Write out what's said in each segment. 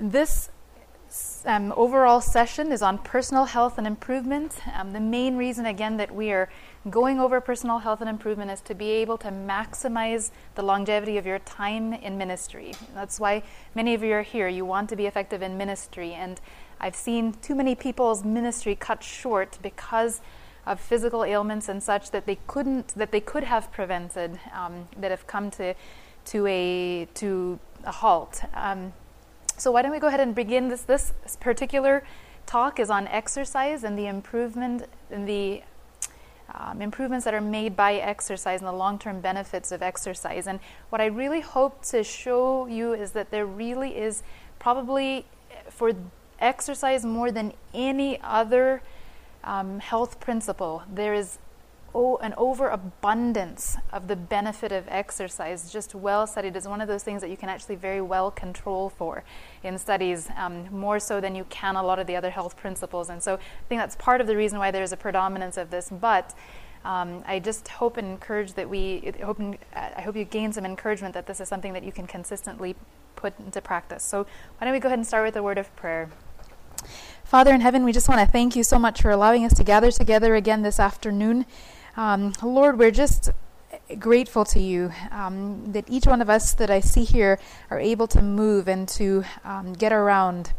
this um, overall session is on personal health and improvement. Um, the main reason, again, that we are going over personal health and improvement is to be able to maximize the longevity of your time in ministry. That's why many of you are here. You want to be effective in ministry. And I've seen too many people's ministry cut short because of physical ailments and such that they couldn't, that they could have prevented, um, that have come to, to, a, to a halt. Um, so why don't we go ahead and begin this? This particular talk is on exercise and the improvement and the um, improvements that are made by exercise and the long-term benefits of exercise. And what I really hope to show you is that there really is probably for exercise more than any other um, health principle, there is oh, an overabundance of the benefit of exercise, just well studied, is one of those things that you can actually very well control for in studies, um, more so than you can a lot of the other health principles. And so I think that's part of the reason why there's a predominance of this. But um, I just hope and encourage that we, hope, I hope you gain some encouragement that this is something that you can consistently put into practice. So why don't we go ahead and start with a word of prayer. Father in heaven, we just want to thank you so much for allowing us to gather together again this afternoon. Um, Lord, we're just grateful to you um, that each one of us that I see here are able to move and to um, get around.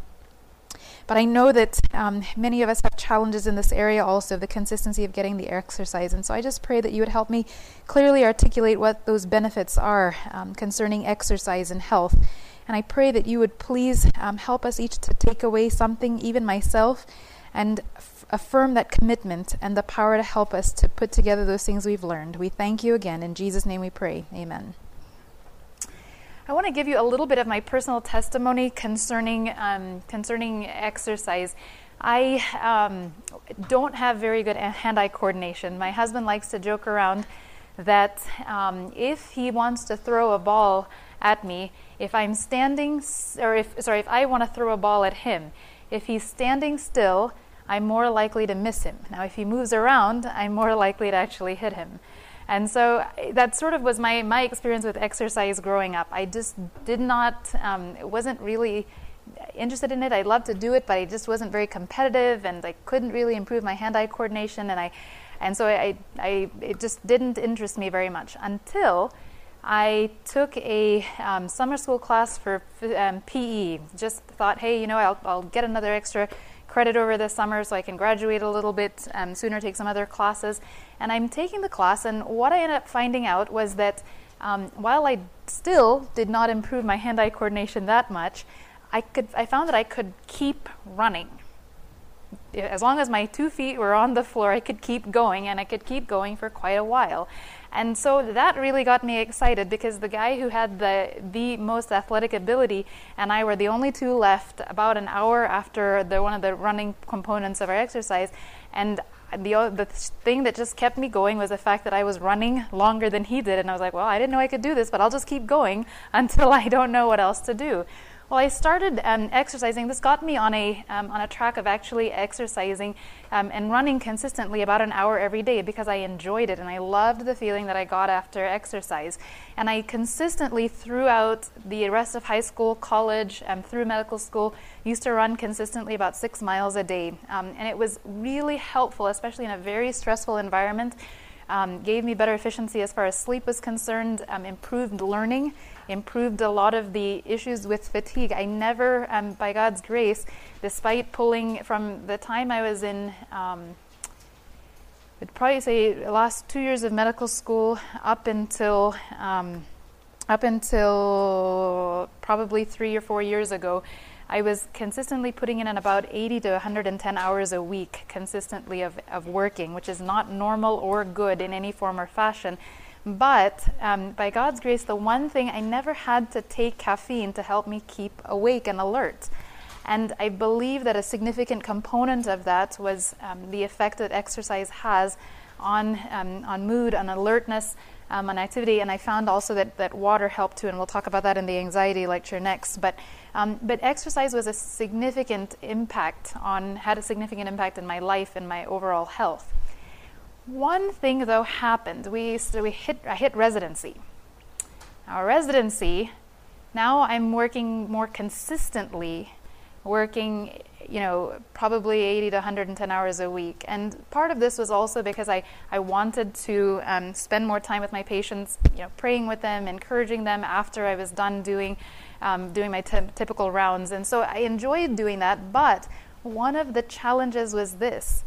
But I know that um, many of us have challenges in this area also, the consistency of getting the exercise. And so I just pray that you would help me clearly articulate what those benefits are um, concerning exercise and health. And I pray that you would please um, help us each to take away something, even myself, and affirm that commitment and the power to help us to put together those things we've learned. We thank you again. In Jesus' name we pray. Amen. I want to give you a little bit of my personal testimony concerning um, concerning exercise. I um, don't have very good hand-eye coordination. My husband likes to joke around that um, if he wants to throw a ball at me, if I'm standing, or if sorry, if I want to throw a ball at him, if he's standing still I'm more likely to miss him. Now, if he moves around, I'm more likely to actually hit him. And so that sort of was my, my experience with exercise growing up. I just did not, um, wasn't really interested in it. I loved to do it, but I just wasn't very competitive and I couldn't really improve my hand eye coordination. And, I, and so I, I, it just didn't interest me very much until I took a um, summer school class for um, PE. Just thought, hey, you know, I'll, I'll get another extra credit over the summer so I can graduate a little bit um, sooner, take some other classes. And I'm taking the class, and what I ended up finding out was that um, while I still did not improve my hand eye coordination that much, I, could, I found that I could keep running. As long as my two feet were on the floor, I could keep going, and I could keep going for quite a while. And so that really got me excited because the guy who had the the most athletic ability and I were the only two left about an hour after the one of the running components of our exercise and the the thing that just kept me going was the fact that I was running longer than he did and I was like, well, I didn't know I could do this, but I'll just keep going until I don't know what else to do. Well, I started um, exercising. This got me on a um, on a track of actually exercising um, and running consistently about an hour every day because I enjoyed it and I loved the feeling that I got after exercise. And I consistently throughout the rest of high school, college, and through medical school used to run consistently about six miles a day, um, and it was really helpful, especially in a very stressful environment. Um, gave me better efficiency as far as sleep was concerned, um, improved learning, improved a lot of the issues with fatigue. I never, um, by God's grace, despite pulling from the time I was in, um, I'd probably say last two years of medical school up until um, up until probably three or four years ago, I was consistently putting in about 80 to 110 hours a week consistently of, of working, which is not normal or good in any form or fashion. But um, by God's grace, the one thing I never had to take caffeine to help me keep awake and alert. And I believe that a significant component of that was um, the effect that exercise has on, um, on mood, on alertness, um, on activity. And I found also that, that water helped too, and we'll talk about that in the anxiety lecture next. But, um, but exercise was a significant impact on, had a significant impact in my life and my overall health. One thing though happened. We so we hit I hit residency. Our residency Now I'm working more consistently, working, you know, probably 80 to 110 hours a week. And part of this was also because I, I wanted to um, spend more time with my patients, you know, praying with them, encouraging them after I was done doing, um, doing my t- typical rounds. And so I enjoyed doing that. But one of the challenges was this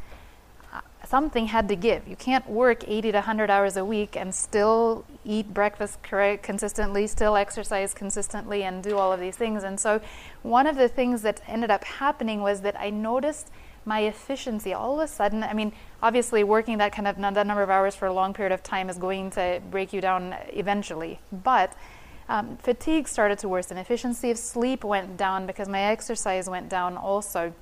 something had to give. You can't work 80 to 100 hours a week and still eat breakfast correct, consistently, still exercise consistently, and do all of these things. And so, one of the things that ended up happening was that I noticed my efficiency all of a sudden. I mean, obviously, working that kind of that number of hours for a long period of time is going to break you down eventually, but um, fatigue started to worsen. Efficiency of sleep went down because my exercise went down also.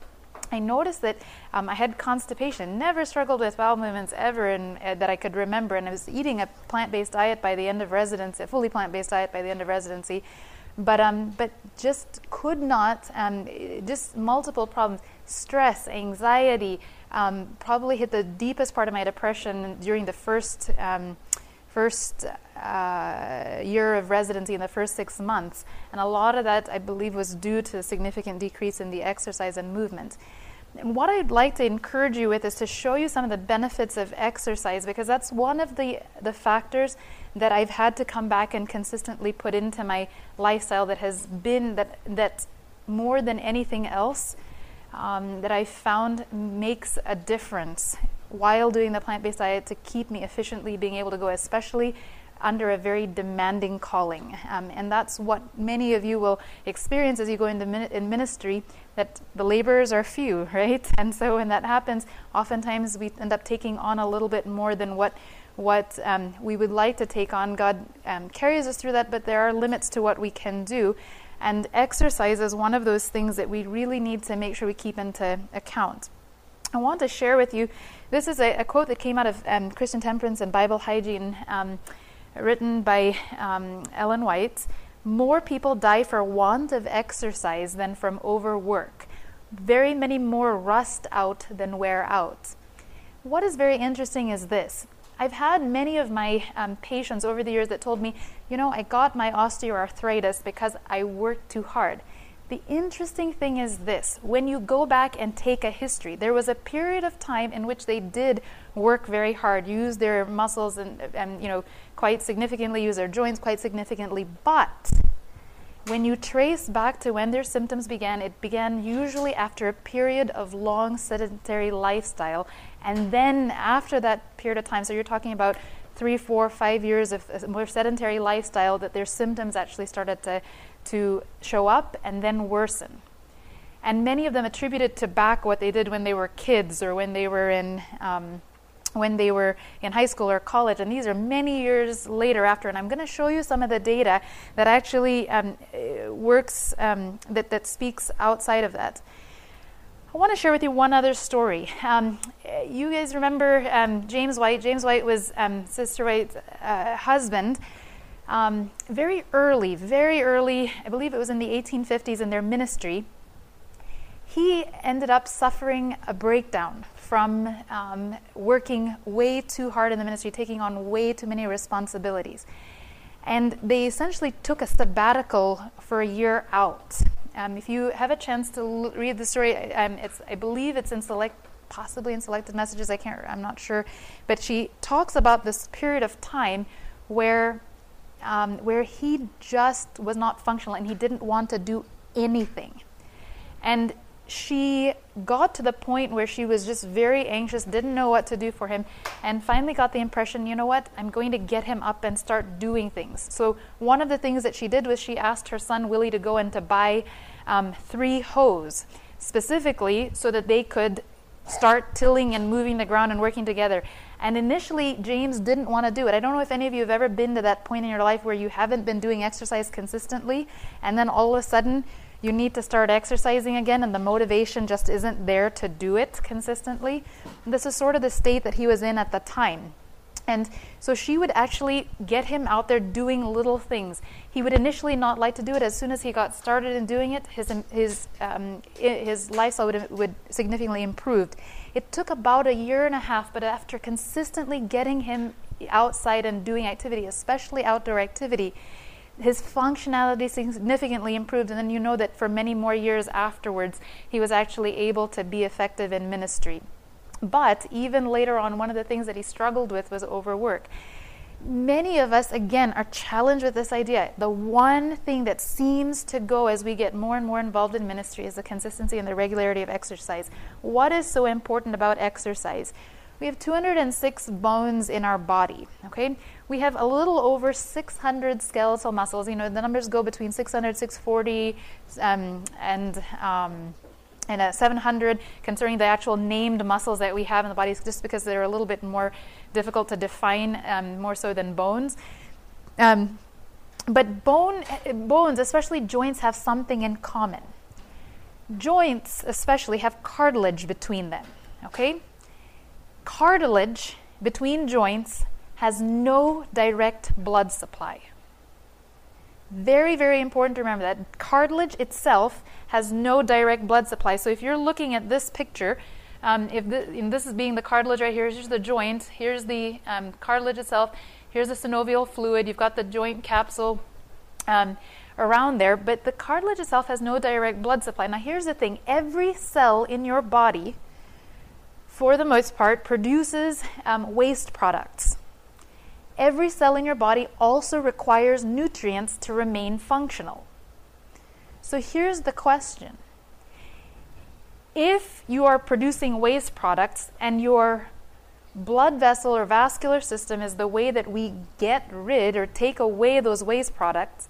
I noticed that um, I had constipation, never struggled with bowel movements ever uh, that I could remember, and I was eating a plant based diet by the end of residency, a fully plant based diet by the end of residency. But, um, but just could not, um, just multiple problems, stress, anxiety, um, probably hit the deepest part of my depression during the first um, first uh, year of residency in the first six months. And a lot of that, I believe, was due to a significant decrease in the exercise and movement. And what I'd like to encourage you with is to show you some of the benefits of exercise because that's one of the, the factors that I've had to come back and consistently put into my lifestyle that has been that that more than anything else um, that I found makes a difference while doing the plant based diet to keep me efficiently being able to go, especially under a very demanding calling. Um, and that's what many of you will experience as you go into min- in ministry that the laborers are few, right? And so when that happens, oftentimes we end up taking on a little bit more than what what um, we would like to take on. God um, carries us through that, but there are limits to what we can do. And exercise is one of those things that we really need to make sure we keep into account. I want to share with you this is a, a quote that came out of um, Christian Temperance and Bible Hygiene, um, written by um, Ellen White. More people die for want of exercise than from overwork. Very many more rust out than wear out. What is very interesting is this. I've had many of my um, patients over the years that told me, you know, I got my osteoarthritis because I worked too hard. The interesting thing is this when you go back and take a history, there was a period of time in which they did work very hard, use their muscles and, and you know, quite significantly, use their joints quite significantly. But when you trace back to when their symptoms began, it began usually after a period of long sedentary lifestyle. And then after that period of time, so you're talking about three, four, five years of more sedentary lifestyle, that their symptoms actually started to to show up and then worsen. And many of them attributed to back what they did when they were kids or when they were in. Um, when they were in high school or college, and these are many years later after. And I'm going to show you some of the data that actually um, works, um, that, that speaks outside of that. I want to share with you one other story. Um, you guys remember um, James White? James White was um, Sister White's uh, husband. Um, very early, very early, I believe it was in the 1850s in their ministry, he ended up suffering a breakdown from um, working way too hard in the ministry, taking on way too many responsibilities. And they essentially took a sabbatical for a year out. Um, if you have a chance to l- read the story, um, I believe it's in select, possibly in selected messages. I can't. I'm not sure, but she talks about this period of time where um, where he just was not functional and he didn't want to do anything. And she got to the point where she was just very anxious, didn't know what to do for him, and finally got the impression, you know what, I'm going to get him up and start doing things. So, one of the things that she did was she asked her son Willie to go and to buy um, three hoes, specifically so that they could start tilling and moving the ground and working together. And initially, James didn't want to do it. I don't know if any of you have ever been to that point in your life where you haven't been doing exercise consistently, and then all of a sudden you need to start exercising again, and the motivation just isn't there to do it consistently. This is sort of the state that he was in at the time. And so she would actually get him out there doing little things. He would initially not like to do it. As soon as he got started in doing it, his, his, um, his lifestyle would, would significantly improve. It took about a year and a half, but after consistently getting him outside and doing activity, especially outdoor activity, his functionality significantly improved, and then you know that for many more years afterwards, he was actually able to be effective in ministry. But even later on, one of the things that he struggled with was overwork. Many of us, again, are challenged with this idea. The one thing that seems to go as we get more and more involved in ministry is the consistency and the regularity of exercise. What is so important about exercise? We have 206 bones in our body, okay? We have a little over 600 skeletal muscles. You know, the numbers go between 600, 640, um, and um, and a 700 concerning the actual named muscles that we have in the body, just because they're a little bit more difficult to define, um, more so than bones. Um, but bone, bones, especially joints, have something in common. Joints, especially, have cartilage between them. Okay? Cartilage between joints has no direct blood supply. Very, very important to remember that. Cartilage itself has no direct blood supply. So if you're looking at this picture, um, if the, this is being the cartilage right here, here's the joint, here's the um, cartilage itself, here's the synovial fluid, you've got the joint capsule um, around there, but the cartilage itself has no direct blood supply. Now, here's the thing every cell in your body, for the most part, produces um, waste products every cell in your body also requires nutrients to remain functional. So here's the question If you are producing waste products and your blood vessel or vascular system is the way that we get rid or take away those waste products,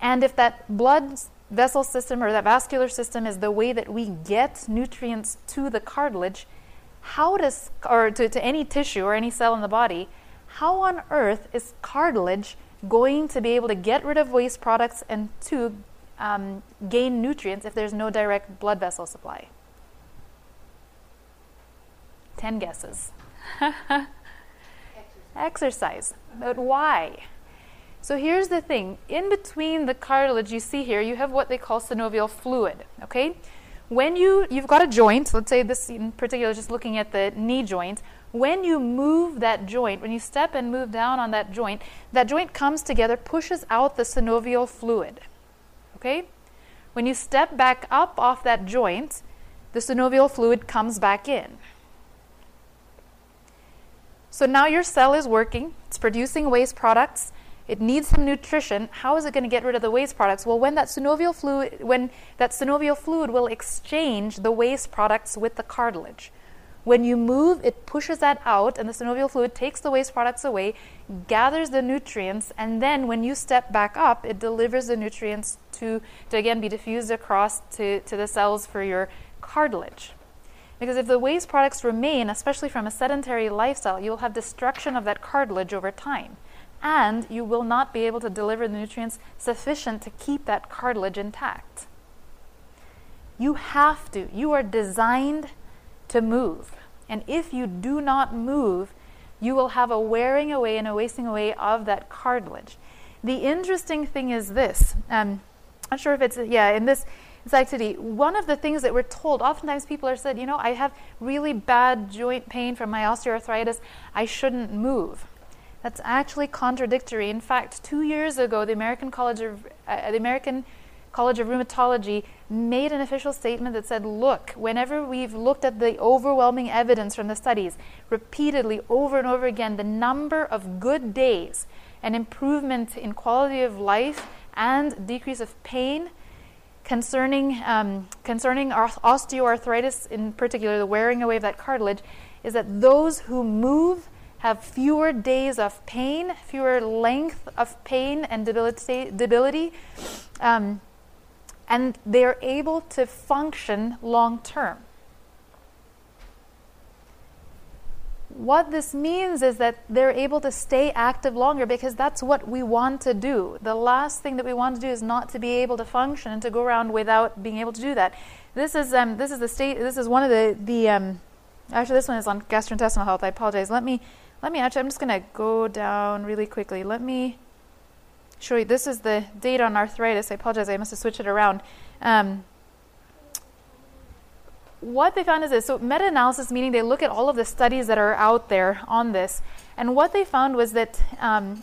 and if that blood vessel system or that vascular system is the way that we get nutrients to the cartilage, how does, or to, to any tissue or any cell in the body, how on earth is cartilage going to be able to get rid of waste products and to um, gain nutrients if there's no direct blood vessel supply? 10 guesses. Exercise. Exercise. But why? So here's the thing in between the cartilage you see here, you have what they call synovial fluid. Okay? When you, you've got a joint, let's say this in particular, just looking at the knee joint, when you move that joint, when you step and move down on that joint, that joint comes together, pushes out the synovial fluid. Okay? When you step back up off that joint, the synovial fluid comes back in. So now your cell is working, it's producing waste products, it needs some nutrition. How is it going to get rid of the waste products? Well, when that synovial fluid when that synovial fluid will exchange the waste products with the cartilage. When you move, it pushes that out, and the synovial fluid takes the waste products away, gathers the nutrients, and then when you step back up, it delivers the nutrients to, to again be diffused across to, to the cells for your cartilage. Because if the waste products remain, especially from a sedentary lifestyle, you'll have destruction of that cartilage over time. And you will not be able to deliver the nutrients sufficient to keep that cartilage intact. You have to. You are designed to move. And if you do not move, you will have a wearing away and a wasting away of that cartilage. The interesting thing is this. Um, I'm not sure if it's, yeah, in this, activity, one of the things that we're told, oftentimes people are said, you know, I have really bad joint pain from my osteoarthritis, I shouldn't move. That's actually contradictory. In fact, two years ago, the American College of, uh, the American College of Rheumatology made an official statement that said, look, whenever we've looked at the overwhelming evidence from the studies, repeatedly, over and over again, the number of good days and improvement in quality of life and decrease of pain concerning, um, concerning osteoarthritis, in particular, the wearing away of that cartilage, is that those who move have fewer days of pain, fewer length of pain and debility, debility um, and they're able to function long term. What this means is that they're able to stay active longer because that's what we want to do. The last thing that we want to do is not to be able to function and to go around without being able to do that. This is um, this is the state. This is one of the the um, actually this one is on gastrointestinal health. I apologize. Let me let me actually. I'm just going to go down really quickly. Let me show. This is the data on arthritis. I apologize, I must have switched it around. Um, what they found is this so meta analysis, meaning they look at all of the studies that are out there on this, and what they found was that um,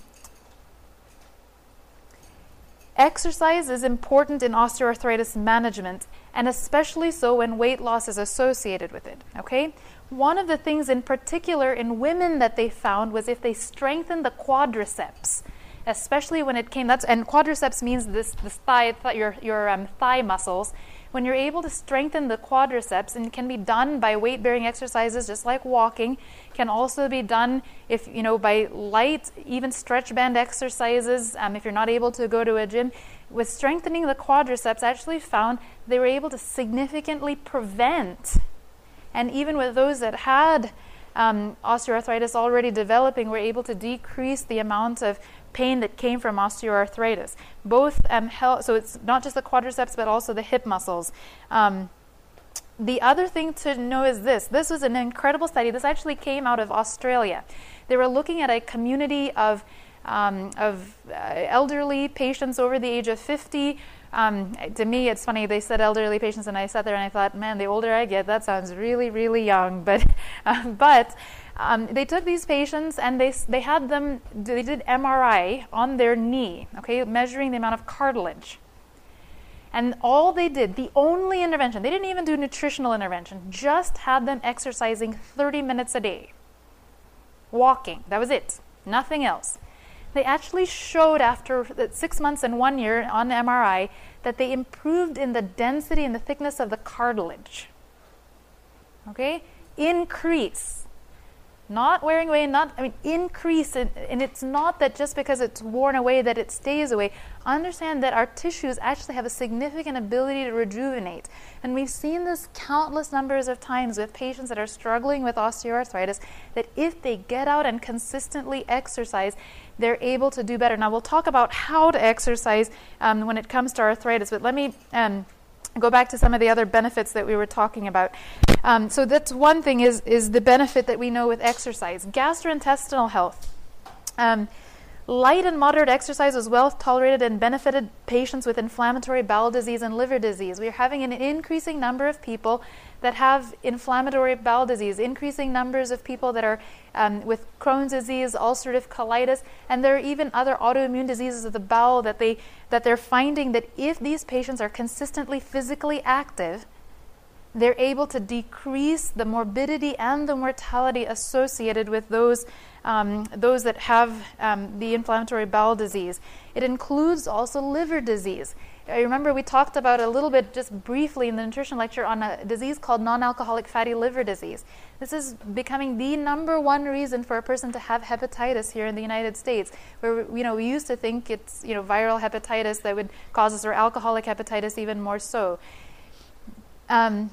Exercise is important in osteoarthritis management, and especially so when weight loss is associated with it. Okay? One of the things in particular in women that they found was if they strengthened the quadriceps, especially when it came that's and quadriceps means this this thigh, th- your your um, thigh muscles. When you're able to strengthen the quadriceps and can be done by weight bearing exercises just like walking can also be done if you know by light even stretch band exercises um, if you're not able to go to a gym. With strengthening the quadriceps actually found they were able to significantly prevent and even with those that had um, osteoarthritis already developing were able to decrease the amount of pain that came from osteoarthritis. Both um, so it's not just the quadriceps, but also the hip muscles. Um, the other thing to know is this this was an incredible study. This actually came out of Australia. They were looking at a community of, um, of uh, elderly patients over the age of 50. Um, to me, it's funny, they said elderly patients, and I sat there and I thought, man, the older I get, that sounds really, really young. But, uh, but um, they took these patients and they, they had them, they did MRI on their knee, okay, measuring the amount of cartilage. And all they did, the only intervention, they didn't even do nutritional intervention, just had them exercising 30 minutes a day. Walking, that was it, nothing else. They actually showed after six months and one year on MRI that they improved in the density and the thickness of the cartilage. Okay? Increase not wearing away, not, I mean, increase. And, and it's not that just because it's worn away that it stays away. Understand that our tissues actually have a significant ability to rejuvenate. And we've seen this countless numbers of times with patients that are struggling with osteoarthritis that if they get out and consistently exercise, they're able to do better. Now, we'll talk about how to exercise um, when it comes to arthritis, but let me. Um, go back to some of the other benefits that we were talking about. Um, so that's one thing is is the benefit that we know with exercise. Gastrointestinal health. Um, light and moderate exercise was well tolerated and benefited patients with inflammatory bowel disease and liver disease. We're having an increasing number of people that have inflammatory bowel disease, increasing numbers of people that are um, with Crohn's disease, ulcerative colitis, and there are even other autoimmune diseases of the bowel that they that they're finding that if these patients are consistently physically active, they're able to decrease the morbidity and the mortality associated with those um, those that have um, the inflammatory bowel disease. It includes also liver disease. I remember we talked about a little bit just briefly in the nutrition lecture on a disease called non-alcoholic fatty liver disease. This is becoming the number one reason for a person to have hepatitis here in the United States. Where you know we used to think it's you know viral hepatitis that would cause us, or alcoholic hepatitis even more so. Um,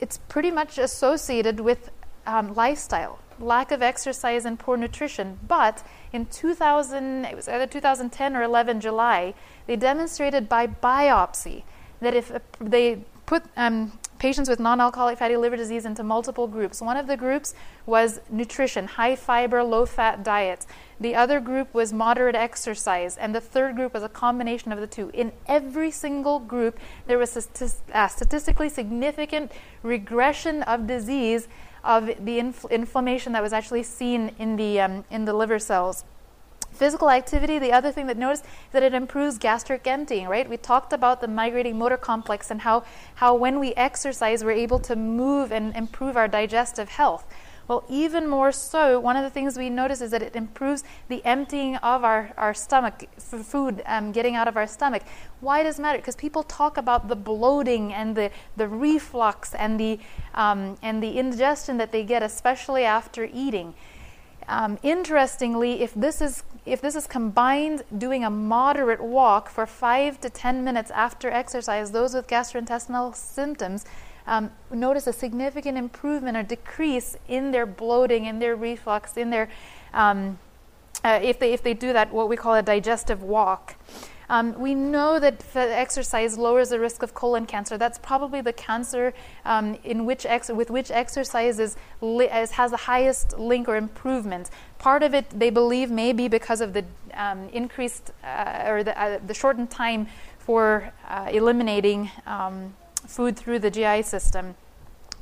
it's pretty much associated with um, lifestyle, lack of exercise, and poor nutrition. But in 2000, it was either 2010 or 11 July, they demonstrated by biopsy that if they put um, patients with non alcoholic fatty liver disease into multiple groups. One of the groups was nutrition, high fiber, low fat diets. The other group was moderate exercise. And the third group was a combination of the two. In every single group, there was a statistically significant regression of disease of the inf- inflammation that was actually seen in the, um, in the liver cells. Physical activity, the other thing that noticed is that it improves gastric emptying, right? We talked about the migrating motor complex and how, how when we exercise, we're able to move and improve our digestive health. Well, even more so, one of the things we notice is that it improves the emptying of our, our stomach, food um, getting out of our stomach. Why does it matter? Because people talk about the bloating and the, the reflux and the, um, and the indigestion that they get, especially after eating. Um, interestingly, if this is if this is combined doing a moderate walk for five to ten minutes after exercise, those with gastrointestinal symptoms um, notice a significant improvement or decrease in their bloating, in their reflux, in their um, uh, if they if they do that what we call a digestive walk. Um, we know that exercise lowers the risk of colon cancer. That's probably the cancer um, in which ex- with which exercise is li- has the highest link or improvement. Part of it, they believe, may be because of the um, increased uh, or the, uh, the, shortened time for uh, eliminating um, food through the GI system.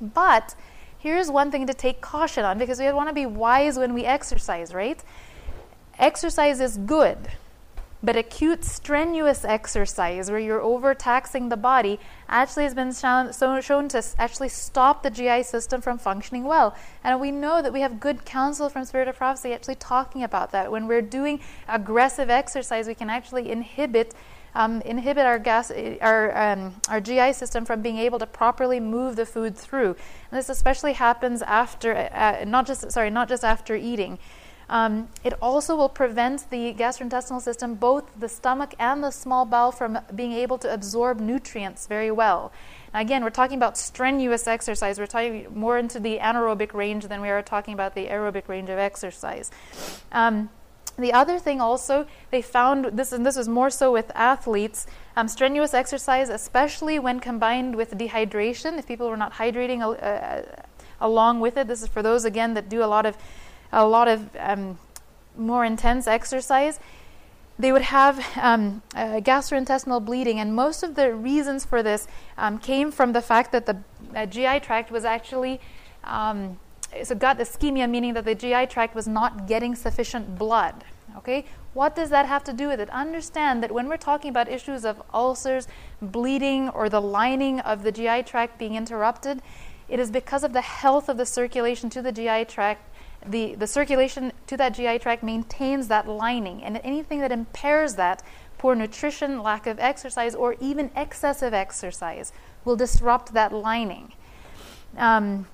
But here's one thing to take caution on because we want to be wise when we exercise, right? Exercise is good But acute strenuous exercise, where you're overtaxing the body, actually has been shown, to actually stop the GI system from functioning well. And we know that we have good counsel from Spirit of Prophecy actually talking about that. When we're doing aggressive exercise, we can actually inhibit um, inhibit our gas, our um, our GI system from being able to properly move the food through. And this especially happens after, uh, not just sorry, not just after eating. Um, it also will prevent the gastrointestinal system, both the stomach and the small bowel, from being able to absorb nutrients very well. Now, again, we're talking about strenuous exercise. We're talking more into the anaerobic range than we are talking about the aerobic range of exercise. Um, the other thing also, they found this, and this was more so with athletes, um, strenuous exercise, especially when combined with dehydration, if people were not hydrating uh, uh, along with it. This is for those, again, that do a lot of, a lot of um, more intense exercise. They would have um, uh, gastrointestinal bleeding, and most of the reasons for this um, came from the fact that the uh, GI tract was actually um, so gut ischemia, meaning that the GI tract was not getting sufficient blood. Okay, what does that have to do with it? Understand that when we're talking about issues of ulcers, bleeding, or the lining of the GI tract being interrupted, it is because of the health of the circulation to the GI tract. The, the circulation to that GI tract maintains that lining, and anything that impairs that, poor nutrition, lack of exercise, or even excessive exercise, will disrupt that lining. Um,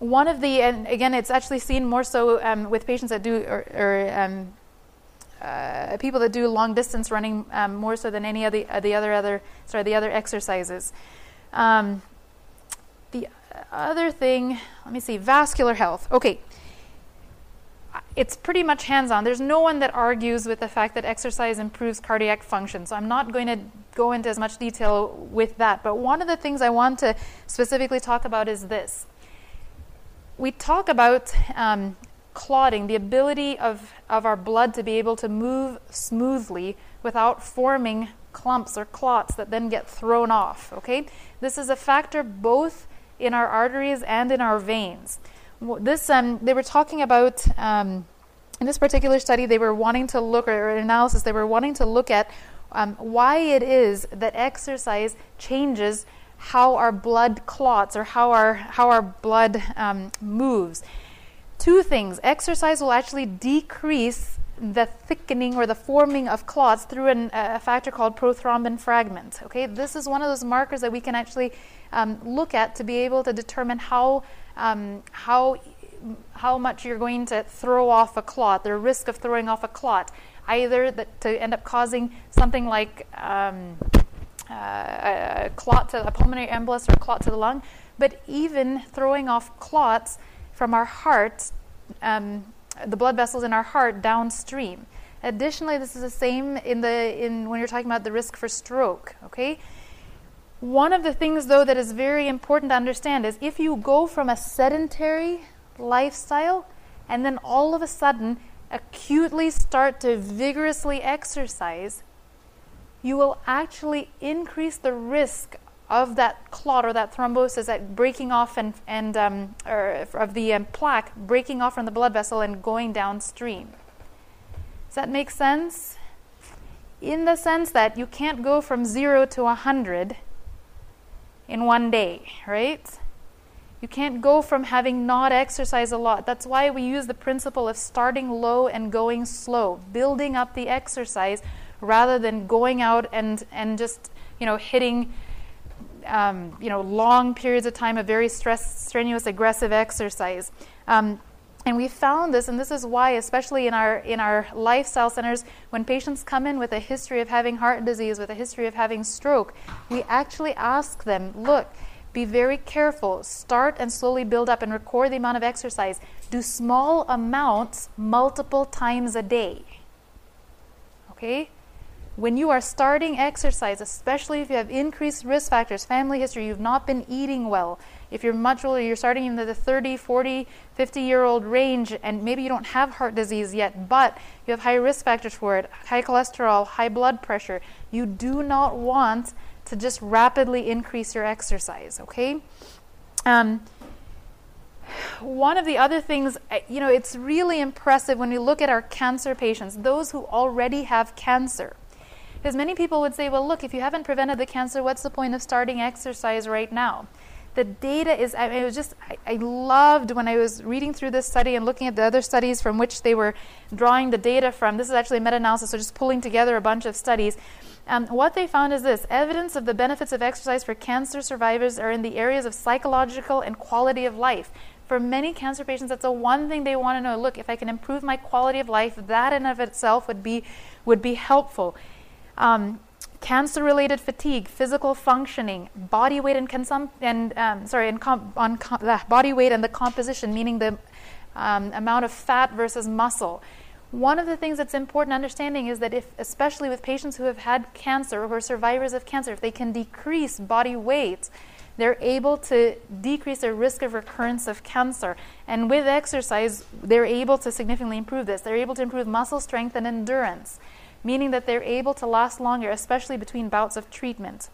one of the, and again, it's actually seen more so um, with patients that do, or, or um, uh, people that do long distance running um, more so than any of the, uh, the other other sorry the other exercises. Um, the other thing, let me see, vascular health. Okay, it's pretty much hands on. There's no one that argues with the fact that exercise improves cardiac function. So I'm not going to go into as much detail with that. But one of the things I want to specifically talk about is this we talk about um, clotting, the ability of, of our blood to be able to move smoothly without forming clumps or clots that then get thrown off. Okay? This is a factor both in our arteries and in our veins. This, um, they were talking about, um, in this particular study, they were wanting to look, or analysis, they were wanting to look at um, why it is that exercise changes how our blood clots or how our, how our blood um, moves. Two things exercise will actually decrease the thickening or the forming of clots through an, a factor called prothrombin fragment. Okay, this is one of those markers that we can actually um, look at to be able to determine how um, how how much you're going to throw off a clot, the risk of throwing off a clot, either that to end up causing something like um, uh, a clot to a pulmonary embolus or clot to the lung, but even throwing off clots from our heart, um, the blood vessels in our heart downstream. Additionally, this is the same in the in when you're talking about the risk for stroke. Okay. One of the things, though, that is very important to understand is if you go from a sedentary lifestyle and then all of a sudden acutely start to vigorously exercise, you will actually increase the risk of that clot or that thrombosis, that breaking off and, and um, or of the um, plaque breaking off from the blood vessel and going downstream. Does that make sense? In the sense that you can't go from zero to a hundred in one day, right? You can't go from having not exercised a lot. That's why we use the principle of starting low and going slow, building up the exercise rather than going out and, and just, you know, hitting, um, you know, long periods of time of very stress, strenuous, aggressive exercise. Um, and we found this, and this is why, especially in our in our lifestyle centers, when patients come in with a history of having heart disease, with a history of having stroke, we actually ask them, look, be very careful. Start and slowly build up and record the amount of exercise. Do small amounts multiple times a day. Okay? When you are starting exercise, especially if you have increased risk factors, family history, you've not been eating well, if you're much older, you're starting in the 30, 40, 50 year old range, and maybe you don't have heart disease yet, but you have high risk factors for it high cholesterol, high blood pressure. You do not want to just rapidly increase your exercise, okay? Um, one of the other things, you know, it's really impressive when we look at our cancer patients, those who already have cancer. Because many people would say, well, look, if you haven't prevented the cancer, what's the point of starting exercise right now? The data is, I mean, it was just, I, I loved when I was reading through this study and looking at the other studies from which they were drawing the data from. This is actually a meta analysis, so just pulling together a bunch of studies. Um, what they found is this evidence of the benefits of exercise for cancer survivors are in the areas of psychological and quality of life. For many cancer patients, that's the one thing they want to know. Look, if I can improve my quality of life, that in of itself would be would be helpful. Um, cancer related fatigue, physical functioning, body weight and consum- and um, sorry, and on com- uh, body weight and the composition, meaning the um, amount of fat versus muscle. One of the things that's important understanding is that if, especially with patients who have had cancer or survivors of cancer, if they can decrease body weight, they're able to decrease their risk of recurrence of cancer. And with exercise, they're able to significantly improve this. They're able to improve muscle strength and endurance, meaning that they're able to last longer, especially between bouts of treatment.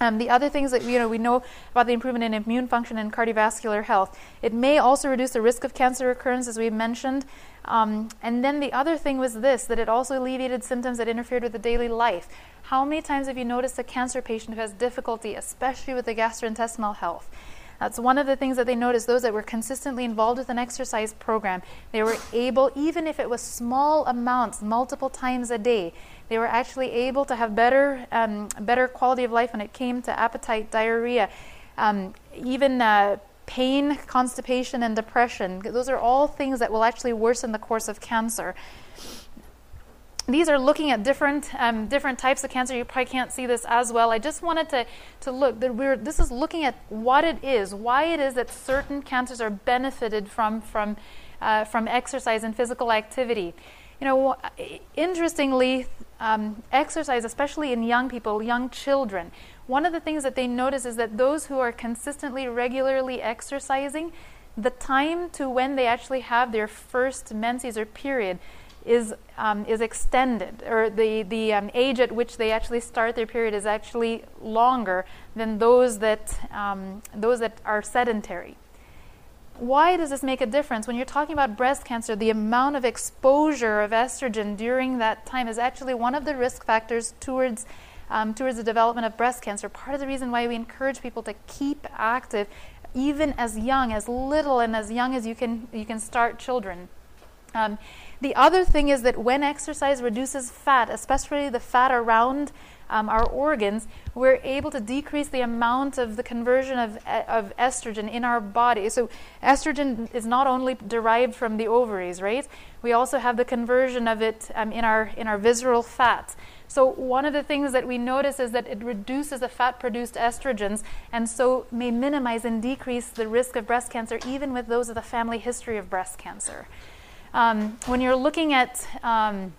Um, the other things that you know we know about the improvement in immune function and cardiovascular health. It may also reduce the risk of cancer recurrence, as we mentioned. Um, and then the other thing was this: that it also alleviated symptoms that interfered with the daily life. How many times have you noticed a cancer patient who has difficulty, especially with the gastrointestinal health? That's one of the things that they noticed. Those that were consistently involved with an exercise program, they were able, even if it was small amounts, multiple times a day, they were actually able to have better, um, better quality of life when it came to appetite, diarrhea, um, even uh, pain, constipation, and depression. Those are all things that will actually worsen the course of cancer. These are looking at different um, different types of cancer. You probably can't see this as well. I just wanted to, to look. That we're, this is looking at what it is, why it is that certain cancers are benefited from from uh, from exercise and physical activity. You know, interestingly, um, exercise, especially in young people, young children, one of the things that they notice is that those who are consistently, regularly exercising, the time to when they actually have their first menses or period is um, is extended, or the the um, age at which they actually start their period is actually longer than those that um, those that are sedentary. Why does this make a difference? When you're talking about breast cancer, the amount of exposure of estrogen during that time is actually one of the risk factors towards um, towards the development of breast cancer. Part of the reason why we encourage people to keep active, even as young, as little, and as young as you can you can start children. Um, the other thing is that when exercise reduces fat, especially the fat around um, our organs, we're able to decrease the amount of the conversion of, of estrogen in our body. So, estrogen is not only derived from the ovaries, right? We also have the conversion of it um, in, our, in our visceral fat. So, one of the things that we notice is that it reduces the fat produced estrogens and so may minimize and decrease the risk of breast cancer, even with those of the family history of breast cancer. Um, when you're looking at um,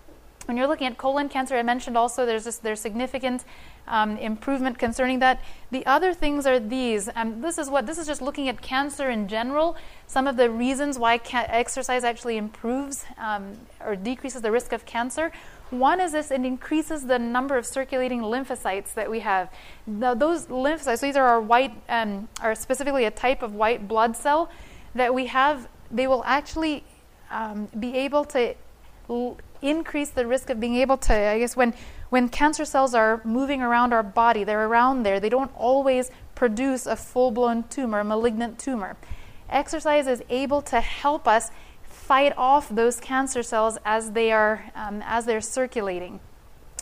when you're looking at colon cancer, I mentioned also there's this, there's significant um, improvement concerning that. The other things are these. Um, this is what this is just looking at cancer in general. Some of the reasons why ca- exercise actually improves um, or decreases the risk of cancer. One is this: it increases the number of circulating lymphocytes that we have. Now, those lymphocytes, so these are our white, um, are specifically a type of white blood cell that we have. They will actually um, be able to l- increase the risk of being able to, I guess, when, when cancer cells are moving around our body, they're around there, they don't always produce a full blown tumor, a malignant tumor. Exercise is able to help us fight off those cancer cells as they are um, as they're circulating.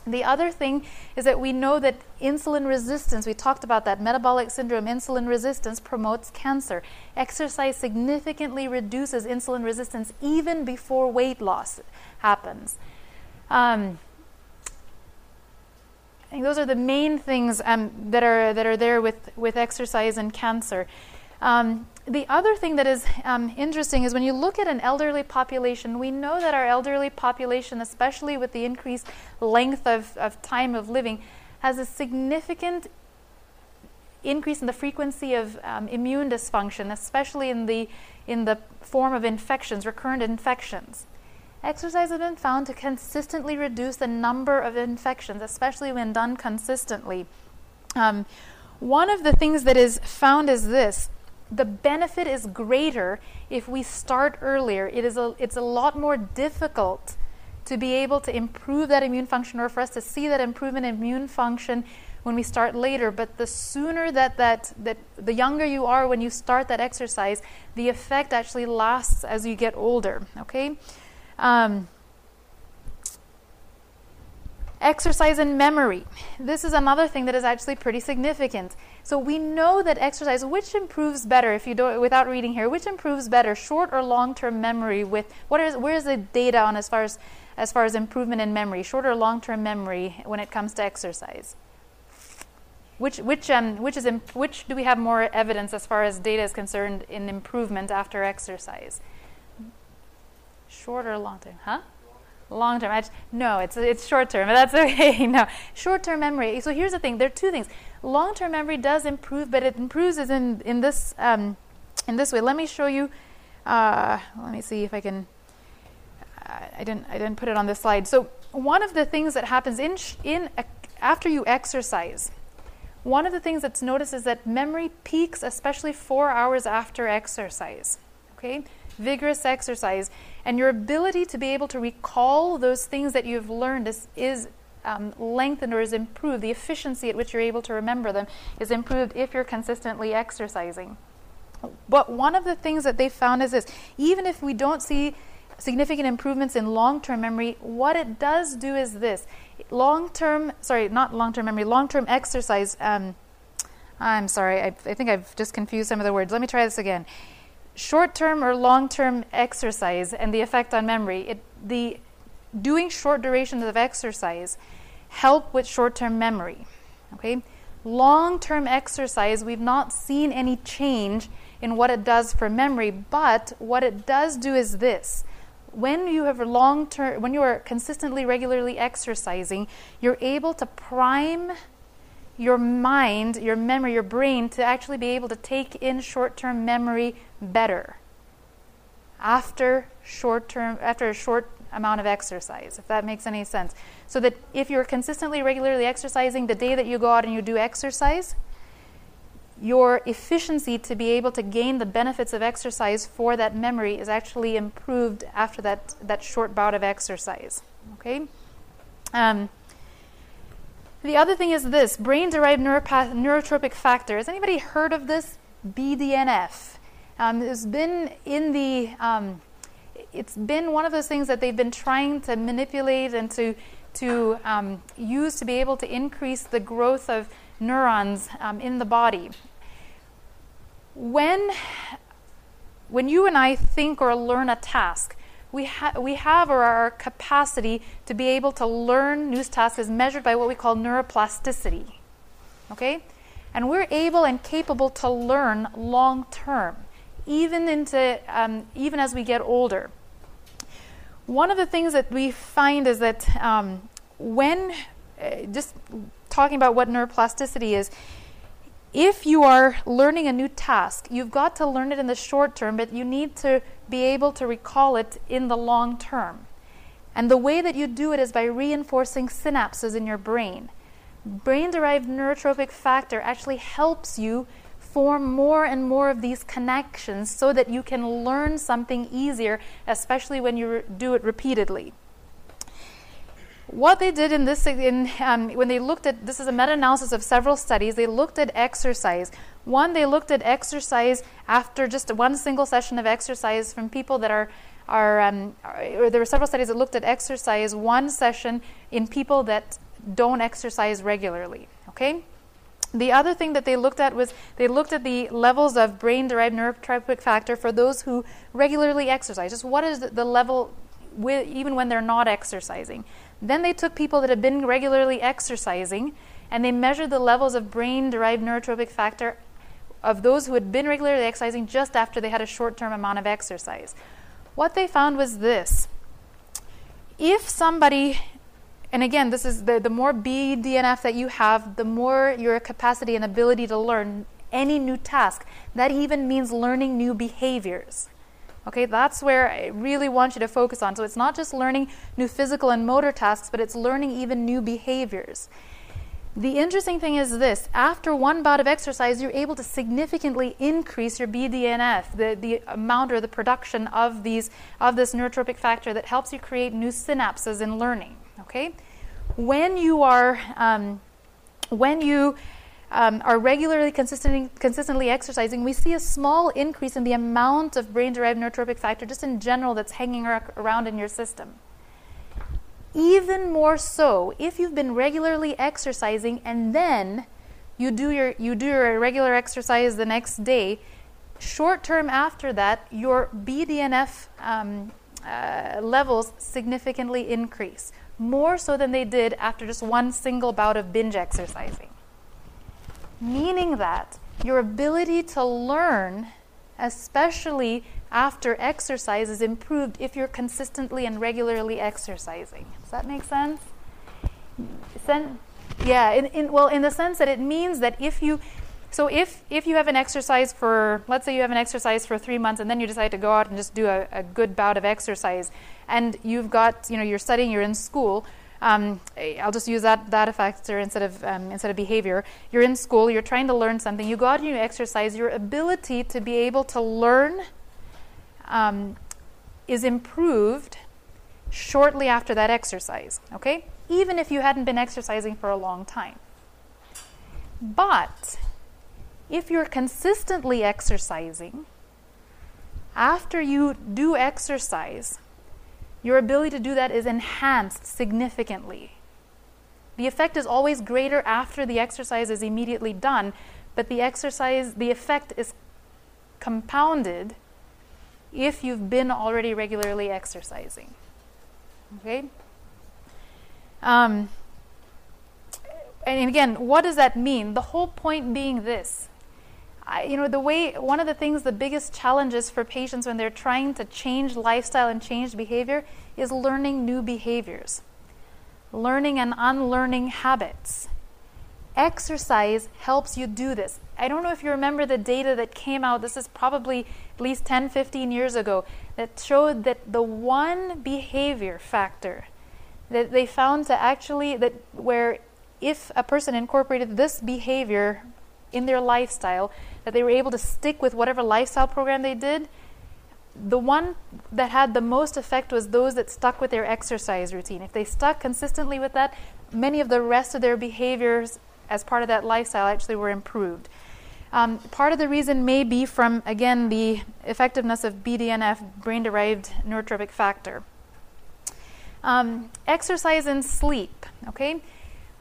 The other thing is that we know that insulin resistance, we talked about that, metabolic syndrome, insulin resistance promotes cancer. Exercise significantly reduces insulin resistance even before weight loss happens. Um, I think those are the main things um, that, are, that are there with, with exercise and cancer. Um, the other thing that is um, interesting is when you look at an elderly population, we know that our elderly population, especially with the increased length of, of time of living, has a significant increase in the frequency of um, immune dysfunction, especially in the, in the form of infections, recurrent infections. Exercise has been found to consistently reduce the number of infections, especially when done consistently. Um, one of the things that is found is this the benefit is greater if we start earlier. It is a, it's a lot more difficult to be able to improve that immune function or for us to see that improvement in immune function when we start later. But the sooner that, that, that the younger you are when you start that exercise, the effect actually lasts as you get older. Okay? Um, exercise and memory. This is another thing that is actually pretty significant. So we know that exercise, which improves better, if you do it without reading here, which improves better, short or long-term memory? With what is where is the data on as far as as far as improvement in memory, short or long-term memory when it comes to exercise? Which which um which is imp- which do we have more evidence as far as data is concerned in improvement after exercise? Short or long term? Huh? Long term. No, it's it's short term, but that's okay. no, short term memory. So here's the thing. There are two things. Long term memory does improve, but it improves in in this um, in this way. Let me show you. Uh, let me see if I can. I didn't I didn't put it on this slide. So one of the things that happens in in after you exercise, one of the things that's noticed is that memory peaks, especially four hours after exercise. Okay, vigorous exercise, and your ability to be able to recall those things that you've learned is, is um, lengthened or is improved. The efficiency at which you're able to remember them is improved if you're consistently exercising. But one of the things that they found is this even if we don't see significant improvements in long term memory, what it does do is this long term, sorry, not long term memory, long term exercise. Um, I'm sorry, I, I think I've just confused some of the words. Let me try this again short term or long term exercise and the effect on memory, it, the doing short durations of exercise help with short term memory. Okay? Long term exercise, we've not seen any change in what it does for memory, but what it does do is this. When you have long term, when you are consistently, regularly exercising, you're able to prime your mind, your memory, your brain to actually be able to take in short term memory better after short term after a short amount of exercise if that makes any sense. So that if you're consistently regularly exercising the day that you go out and you do exercise your efficiency to be able to gain the benefits of exercise for that memory is actually improved after that, that short bout of exercise okay? Um, the other thing is this brain derived neurotropic factor. Has anybody heard of this? BDNF. Um, it's been in the. Um, it's been one of those things that they've been trying to manipulate and to to um, use to be able to increase the growth of neurons um, in the body. When when you and I think or learn a task, we, ha- we have or our capacity to be able to learn new tasks is measured by what we call neuroplasticity. Okay? And we're able and capable to learn long term, even into um, even as we get older. One of the things that we find is that um, when uh, just talking about what neuroplasticity is, if you are learning a new task, you've got to learn it in the short term, but you need to be able to recall it in the long term. And the way that you do it is by reinforcing synapses in your brain. Brain derived neurotrophic factor actually helps you form more and more of these connections so that you can learn something easier, especially when you do it repeatedly. What they did in this, in, um, when they looked at this is a meta-analysis of several studies. They looked at exercise. One, they looked at exercise after just one single session of exercise from people that are are, um, are there were several studies that looked at exercise one session in people that don't exercise regularly. Okay. The other thing that they looked at was they looked at the levels of brain derived neurotropic factor for those who regularly exercise. Just what is the level with, even when they're not exercising. Then they took people that had been regularly exercising and they measured the levels of brain derived neurotropic factor of those who had been regularly exercising just after they had a short term amount of exercise. What they found was this if somebody, and again, this is the, the more BDNF that you have, the more your capacity and ability to learn any new task. That even means learning new behaviors. Okay, that's where I really want you to focus on. So it's not just learning new physical and motor tasks, but it's learning even new behaviors. The interesting thing is this after one bout of exercise, you're able to significantly increase your BDNF, the, the amount or the production of, these, of this neurotropic factor that helps you create new synapses in learning. Okay? When you are, um, when you um, are regularly consistently, consistently exercising, we see a small increase in the amount of brain derived neurotropic factor just in general that's hanging around in your system. Even more so if you've been regularly exercising and then you do your you do your regular exercise the next day. Short term after that, your BDNF um, uh, levels significantly increase, more so than they did after just one single bout of binge exercising. Meaning that your ability to learn, especially after exercise is improved if you're consistently and regularly exercising. Does that make sense? Sen- yeah, in, in, well, in the sense that it means that if you, so if, if you have an exercise for, let's say you have an exercise for three months and then you decide to go out and just do a, a good bout of exercise and you've got, you know, you're studying, you're in school, um, I'll just use that, that factor instead of, um, instead of behavior. You're in school, you're trying to learn something, you go out and you exercise, your ability to be able to learn um, is improved shortly after that exercise, okay? Even if you hadn't been exercising for a long time. But if you're consistently exercising, after you do exercise, your ability to do that is enhanced significantly. The effect is always greater after the exercise is immediately done, but the exercise, the effect is compounded if you've been already regularly exercising. Okay? Um, and again, what does that mean? The whole point being this. I, you know, the way, one of the things, the biggest challenges for patients when they're trying to change lifestyle and change behavior is learning new behaviors, learning and unlearning habits. Exercise helps you do this. I don't know if you remember the data that came out, this is probably at least 10, 15 years ago, that showed that the one behavior factor that they found to actually, that where if a person incorporated this behavior in their lifestyle, that they were able to stick with whatever lifestyle program they did, the one that had the most effect was those that stuck with their exercise routine. If they stuck consistently with that, many of the rest of their behaviors as part of that lifestyle actually were improved. Um, part of the reason may be from, again, the effectiveness of BDNF, brain derived neurotropic factor. Um, exercise and sleep, okay?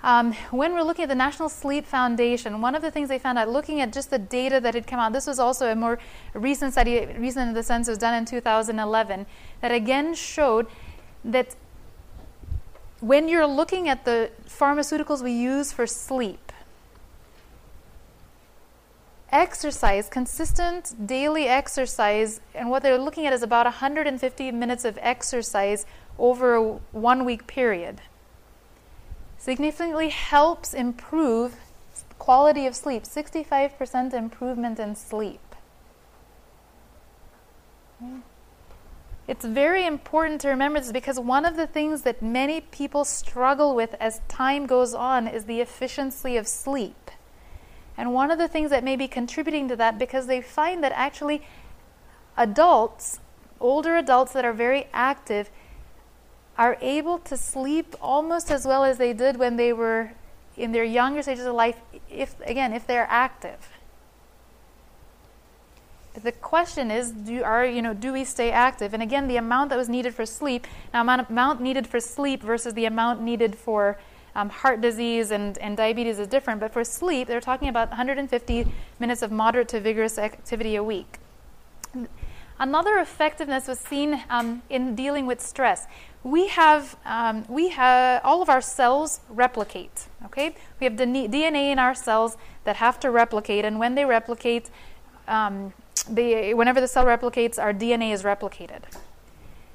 Um, when we're looking at the National Sleep Foundation, one of the things they found out, looking at just the data that had come out, this was also a more recent study, recent in the sense it was done in 2011, that again showed that when you're looking at the pharmaceuticals we use for sleep, exercise, consistent daily exercise, and what they're looking at is about 150 minutes of exercise over a one week period, significantly helps improve quality of sleep 65% improvement in sleep. It's very important to remember this because one of the things that many people struggle with as time goes on is the efficiency of sleep. And one of the things that may be contributing to that because they find that actually adults, older adults that are very active, are able to sleep almost as well as they did when they were in their younger stages of life if again if they're active But the question is, do, are, you know, do we stay active? And again, the amount that was needed for sleep, now amount, amount needed for sleep versus the amount needed for um, heart disease and, and diabetes is different. But for sleep, they're talking about 150 minutes of moderate to vigorous activity a week. Another effectiveness was seen um, in dealing with stress. We have, um, we have all of our cells replicate. Okay, we have DNA in our cells that have to replicate, and when they replicate, um, the, whenever the cell replicates, our DNA is replicated.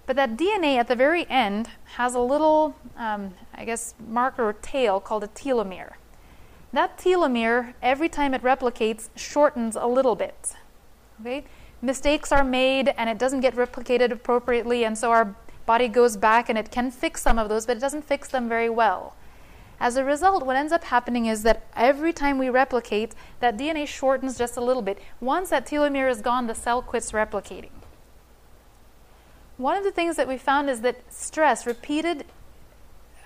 But that DNA at the very end has a little, um, I guess, marker or tail called a telomere. That telomere, every time it replicates, shortens a little bit. Okay? Mistakes are made and it doesn't get replicated appropriately, and so our body goes back and it can fix some of those, but it doesn't fix them very well. As a result, what ends up happening is that every time we replicate, that DNA shortens just a little bit. Once that telomere is gone, the cell quits replicating. One of the things that we found is that stress, repeated,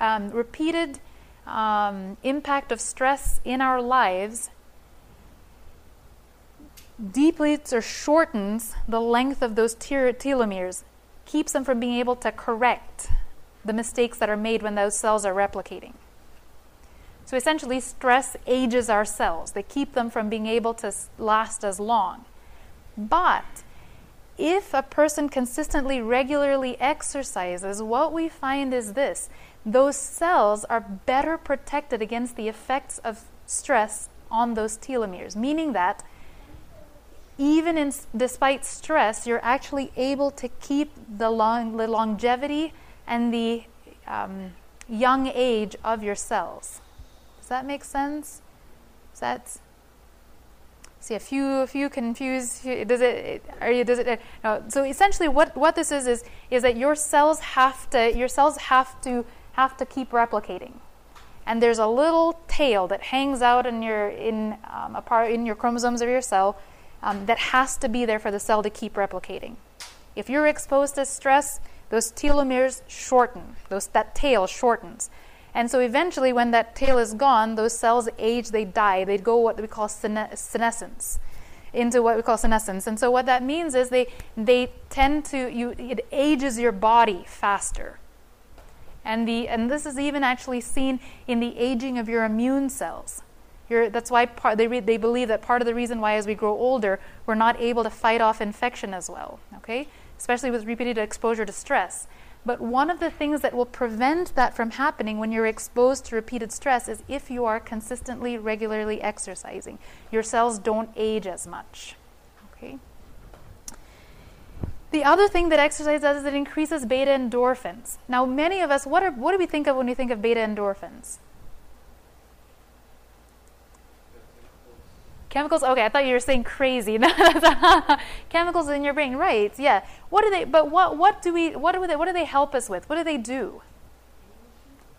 um, repeated um, impact of stress in our lives, depletes or shortens the length of those telomeres, keeps them from being able to correct the mistakes that are made when those cells are replicating. So essentially, stress ages our cells. They keep them from being able to last as long. But if a person consistently, regularly exercises, what we find is this those cells are better protected against the effects of stress on those telomeres, meaning that even in, despite stress, you're actually able to keep the, long, the longevity and the um, young age of your cells. Does that make sense? Does that see a few a few confused does it are you does it no so essentially what what this is is is that your cells have to your cells have to have to keep replicating and there's a little tail that hangs out in your in um, a part in your chromosomes of your cell um, that has to be there for the cell to keep replicating if you're exposed to stress those telomeres shorten, those, that tail shortens. And so eventually, when that tail is gone, those cells age, they die. They go what we call senescence, into what we call senescence. And so what that means is they, they tend to, you, it ages your body faster. And, the, and this is even actually seen in the aging of your immune cells. Your, that's why part, they, re, they believe that part of the reason why as we grow older, we're not able to fight off infection as well. Okay? especially with repeated exposure to stress. But one of the things that will prevent that from happening when you're exposed to repeated stress is if you are consistently, regularly exercising. Your cells don't age as much. Okay? The other thing that exercise does is it increases beta endorphins. Now, many of us, what, are, what do we think of when we think of beta endorphins? Chemicals. Okay, I thought you were saying crazy. Chemicals in your brain, right? Yeah. What do they? But what? What do we? What do they? What do they help us with? What do they do?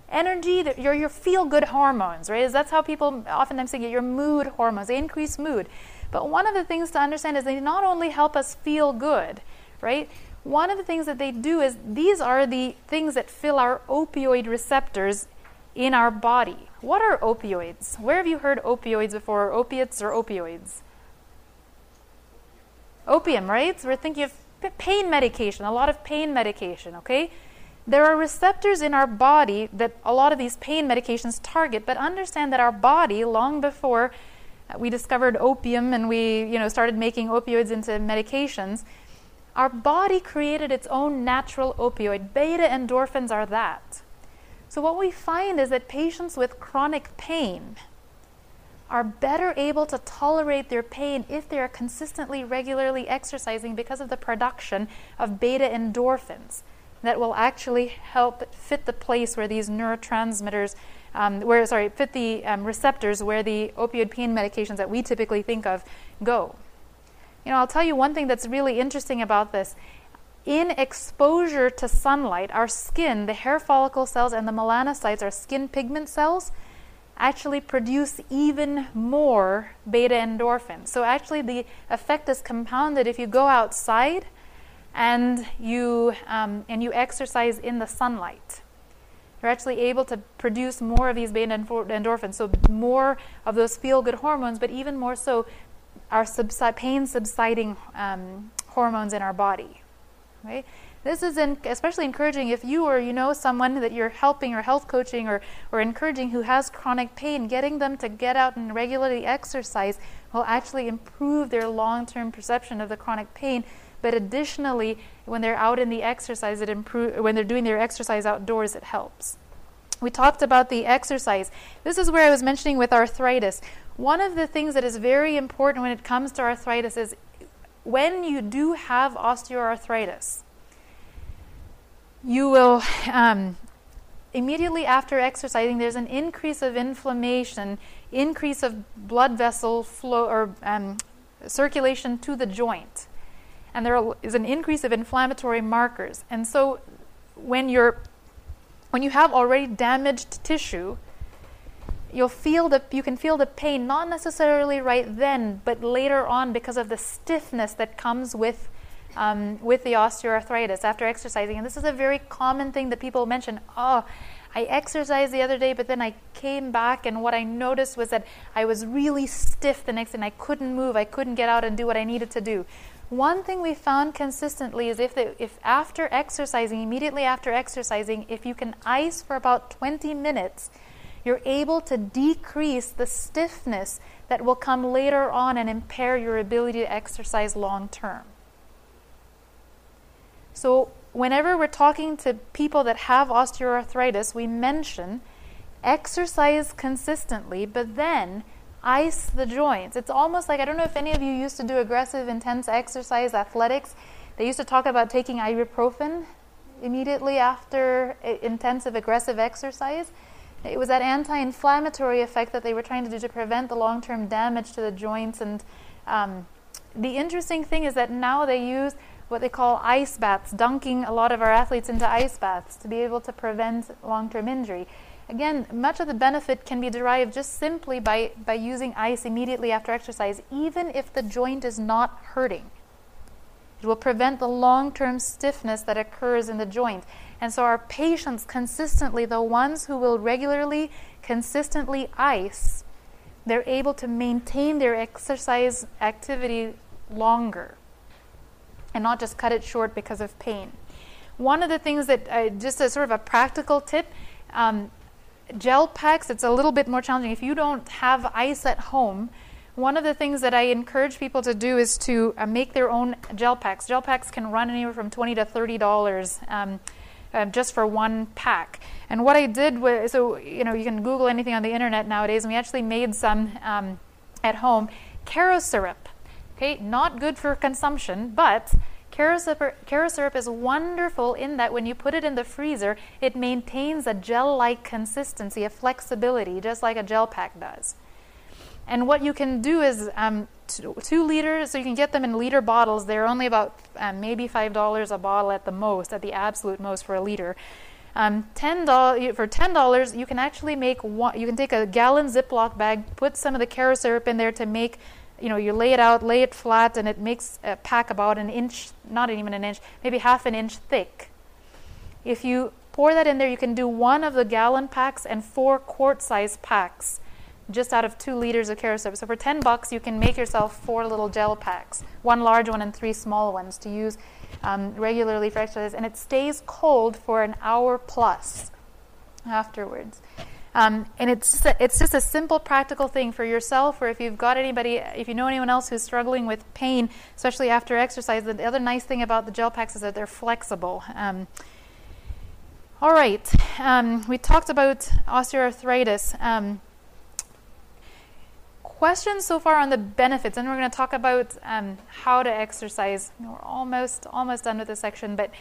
Energy. Your your feel good hormones, right? Is that's how people oftentimes say it, your mood hormones. They increase mood. But one of the things to understand is they not only help us feel good, right? One of the things that they do is these are the things that fill our opioid receptors in our body. What are opioids? Where have you heard opioids before? Opiates or opioids? Opium, right? We're thinking of pain medication, a lot of pain medication, okay? There are receptors in our body that a lot of these pain medications target, but understand that our body, long before uh, we discovered opium and we you know, started making opioids into medications, our body created its own natural opioid. Beta endorphins are that. So, what we find is that patients with chronic pain are better able to tolerate their pain if they are consistently, regularly exercising because of the production of beta endorphins that will actually help fit the place where these neurotransmitters, um, where sorry, fit the um, receptors where the opioid pain medications that we typically think of go. You know, I'll tell you one thing that's really interesting about this in exposure to sunlight, our skin, the hair follicle cells, and the melanocytes, our skin pigment cells, actually produce even more beta endorphins. So, actually, the effect is compounded if you go outside and you, um, and you exercise in the sunlight. You're actually able to produce more of these beta endorphins, so more of those feel good hormones, but even more so, our subside, pain subsiding um, hormones in our body. Right? This is in, especially encouraging if you or you know someone that you're helping or health coaching or, or encouraging who has chronic pain, getting them to get out and regularly exercise will actually improve their long term perception of the chronic pain. But additionally, when they're out in the exercise, it improve, when they're doing their exercise outdoors, it helps. We talked about the exercise. This is where I was mentioning with arthritis. One of the things that is very important when it comes to arthritis is when you do have osteoarthritis, you will um, immediately after exercising, there's an increase of inflammation, increase of blood vessel flow or um, circulation to the joint, and there is an increase of inflammatory markers. And so, when you're when you have already damaged tissue, you'll feel the you can feel the pain not necessarily right then but later on because of the stiffness that comes with um, with the osteoarthritis after exercising. And this is a very common thing that people mention. Oh i exercised the other day but then i came back and what i noticed was that i was really stiff the next day and i couldn't move. I couldn't get out and do what i needed to do. One thing we found consistently is if, the, if after exercising immediately after exercising if you can ice for about 20 minutes you're able to decrease the stiffness that will come later on and impair your ability to exercise long term. So, whenever we're talking to people that have osteoarthritis, we mention exercise consistently, but then ice the joints. It's almost like I don't know if any of you used to do aggressive, intense exercise, athletics. They used to talk about taking ibuprofen immediately after intensive, aggressive exercise. It was that anti inflammatory effect that they were trying to do to prevent the long term damage to the joints. And um, the interesting thing is that now they use what they call ice baths, dunking a lot of our athletes into ice baths to be able to prevent long term injury. Again, much of the benefit can be derived just simply by, by using ice immediately after exercise, even if the joint is not hurting. It will prevent the long term stiffness that occurs in the joint. And so, our patients consistently, the ones who will regularly, consistently ice, they're able to maintain their exercise activity longer and not just cut it short because of pain. One of the things that, uh, just as sort of a practical tip, um, gel packs, it's a little bit more challenging. If you don't have ice at home, one of the things that I encourage people to do is to uh, make their own gel packs. Gel packs can run anywhere from twenty to thirty dollars. Um, just for one pack. And what I did was, so you know, you can Google anything on the internet nowadays, and we actually made some um, at home. Karo syrup, okay, not good for consumption, but Karo syrup is wonderful in that when you put it in the freezer, it maintains a gel like consistency, a flexibility, just like a gel pack does. And what you can do is um, two, two, liters, so you can get them in liter bottles. They're only about um, maybe $5 a bottle at the most, at the absolute most for a liter. Um, ten dollars for ten dollars, you can actually make one. You can take a gallon Ziploc bag, put some of the Karo syrup in there to make. You know, you lay it out, lay it flat, and it makes a pack about an inch, not even an inch, maybe half an inch thick. If you pour that in there, you can do one of the gallon packs and four quart-size packs just out of two liters of syrup. So for 10 bucks, you can make yourself four little gel packs, one large one and three small ones to use um, regularly for exercise. And it stays cold for an hour plus afterwards. Um, and it's it's just a simple, practical thing for yourself, or if you've got anybody, if you know anyone else who's struggling with pain, especially after exercise. The other nice thing about the gel packs is that they're flexible. Um, all right, um, we talked about osteoarthritis. Questions so far on the benefits, and we're going to talk about um, how to exercise. We're almost almost done with this section, but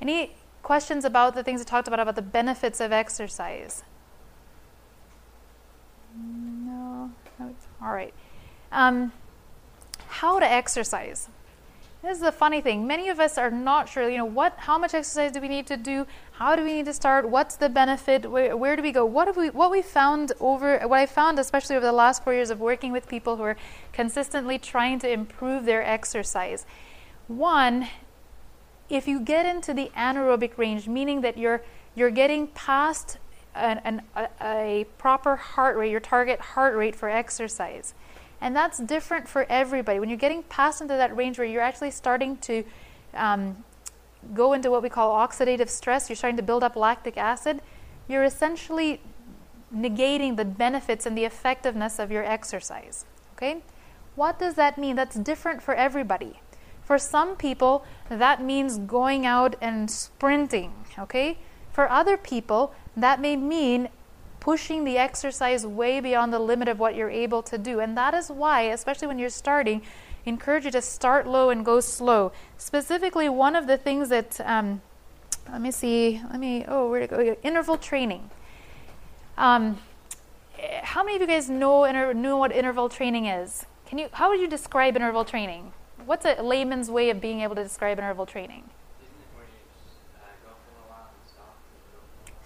any questions about the things we talked about about the benefits of exercise? No all right. Um, how to exercise. This is the funny thing. Many of us are not sure, you know, what, how much exercise do we need to do? How do we need to start? What's the benefit? Where, where do we go? What have we, what we found over, what I found, especially over the last four years of working with people who are consistently trying to improve their exercise. One, if you get into the anaerobic range, meaning that you're, you're getting past an, an, a, a proper heart rate, your target heart rate for exercise and that's different for everybody. When you're getting past into that range where you're actually starting to um, go into what we call oxidative stress, you're starting to build up lactic acid, you're essentially negating the benefits and the effectiveness of your exercise. Okay? What does that mean? That's different for everybody. For some people, that means going out and sprinting. Okay? For other people, that may mean pushing the exercise way beyond the limit of what you're able to do. And that is why, especially when you're starting, encourage you to start low and go slow. Specifically, one of the things that, um, let me see, let me, oh, where to go? Interval training. Um, how many of you guys know inter- know what interval training is? Can you? How would you describe interval training? What's a layman's way of being able to describe interval training?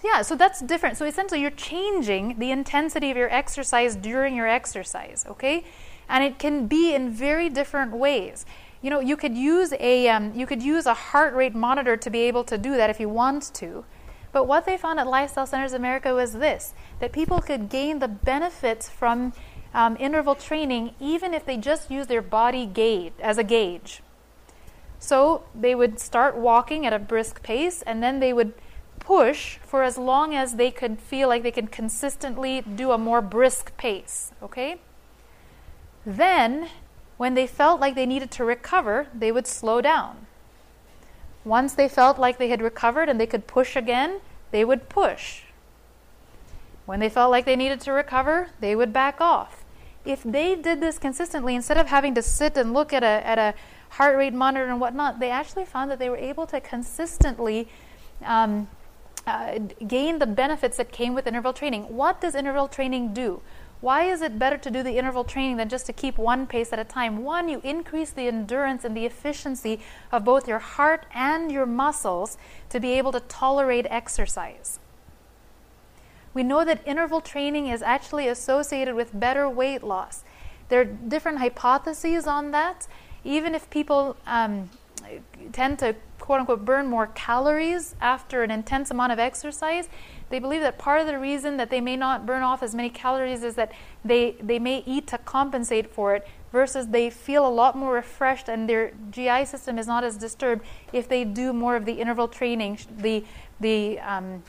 Yeah, so that's different. So essentially, you're changing the intensity of your exercise during your exercise, okay? And it can be in very different ways. You know, you could use a um, you could use a heart rate monitor to be able to do that if you want to. But what they found at Lifestyle Centers America was this: that people could gain the benefits from um, interval training even if they just use their body gauge as a gauge. So they would start walking at a brisk pace, and then they would push for as long as they could feel like they could consistently do a more brisk pace, okay? Then, when they felt like they needed to recover, they would slow down. Once they felt like they had recovered and they could push again, they would push. When they felt like they needed to recover, they would back off. If they did this consistently, instead of having to sit and look at a, at a heart rate monitor and whatnot, they actually found that they were able to consistently um, uh, gain the benefits that came with interval training. What does interval training do? Why is it better to do the interval training than just to keep one pace at a time? One, you increase the endurance and the efficiency of both your heart and your muscles to be able to tolerate exercise. We know that interval training is actually associated with better weight loss. There are different hypotheses on that. Even if people um, tend to quote unquote burn more calories after an intense amount of exercise, they believe that part of the reason that they may not burn off as many calories is that they, they may eat to compensate for it versus they feel a lot more refreshed and their GI system is not as disturbed if they do more of the interval training, the, the um,